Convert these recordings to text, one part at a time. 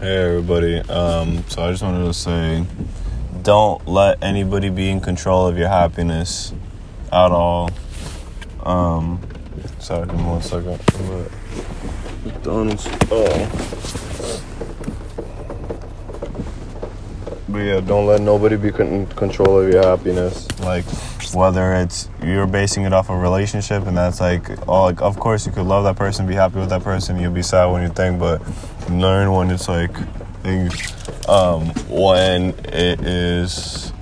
Hey everybody. Um, so I just wanted to say, don't let anybody be in control of your happiness at all. Um, sorry, give me one second. But McDonald's. Oh. But yeah, don't let nobody be in control of your happiness. Like whether it's you're basing it off a relationship and that's like oh like of course you could love that person be happy with that person you'll be sad when you think but learn when it's like um when it is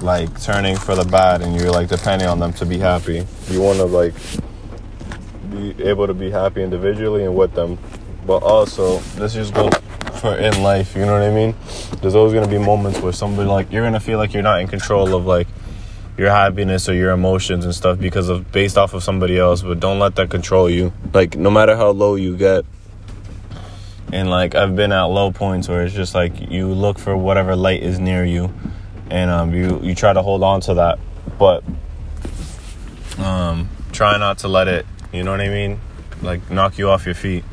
like turning for the bad and you're like depending on them to be happy. You want to like be able to be happy individually and with them but also this just goes for in life you know what i mean? There's always going to be moments where somebody like you're going to feel like you're not in control of like your happiness or your emotions and stuff because of based off of somebody else but don't let that control you. Like no matter how low you get and like i've been at low points where it's just like you look for whatever light is near you and um, you you try to hold on to that but um, try not to let it you know what i mean? Like knock you off your feet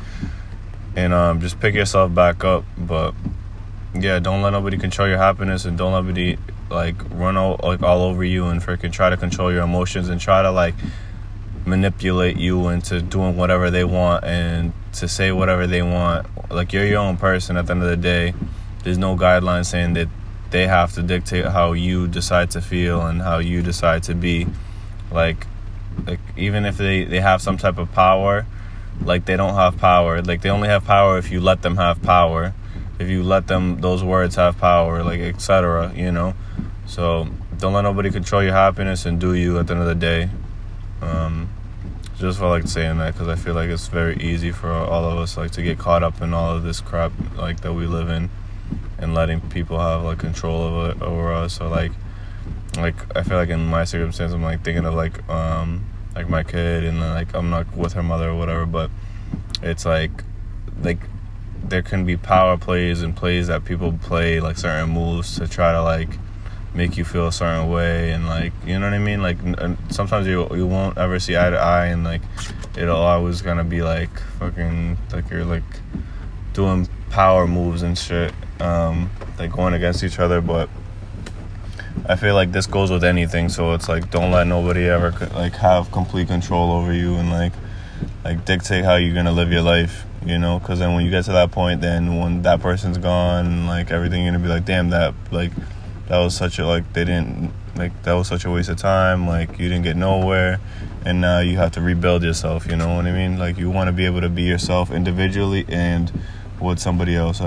and um, just pick yourself back up but yeah don't let nobody control your happiness and don't let nobody like run all, like all over you and freaking try to control your emotions and try to like manipulate you into doing whatever they want and to say whatever they want. Like you're your own person at the end of the day. There's no guidelines saying that they have to dictate how you decide to feel and how you decide to be. Like like even if they, they have some type of power, like they don't have power. Like they only have power if you let them have power. If you let them those words have power, like etc. You know. So don't let nobody control your happiness and do you at the end of the day. Um, just felt like saying that because I feel like it's very easy for all of us like to get caught up in all of this crap like that we live in and letting people have like control over over us or like like I feel like in my circumstance I'm like thinking of like um like my kid and like I'm not with her mother or whatever but it's like like there can be power plays and plays that people play like certain moves to try to like make you feel a certain way and like you know what I mean? Like sometimes you you won't ever see eye to eye and like it'll always gonna be like fucking like you're like doing power moves and shit um like going against each other but I feel like this goes with anything so it's like don't let nobody ever like have complete control over you and like like dictate how you're gonna live your life you know? Because then when you get to that point then when that person's gone like everything you're gonna be like damn that like that was such a like they didn't like that was such a waste of time like you didn't get nowhere and now you have to rebuild yourself you know what i mean? Like you want to be able to be yourself individually and with somebody else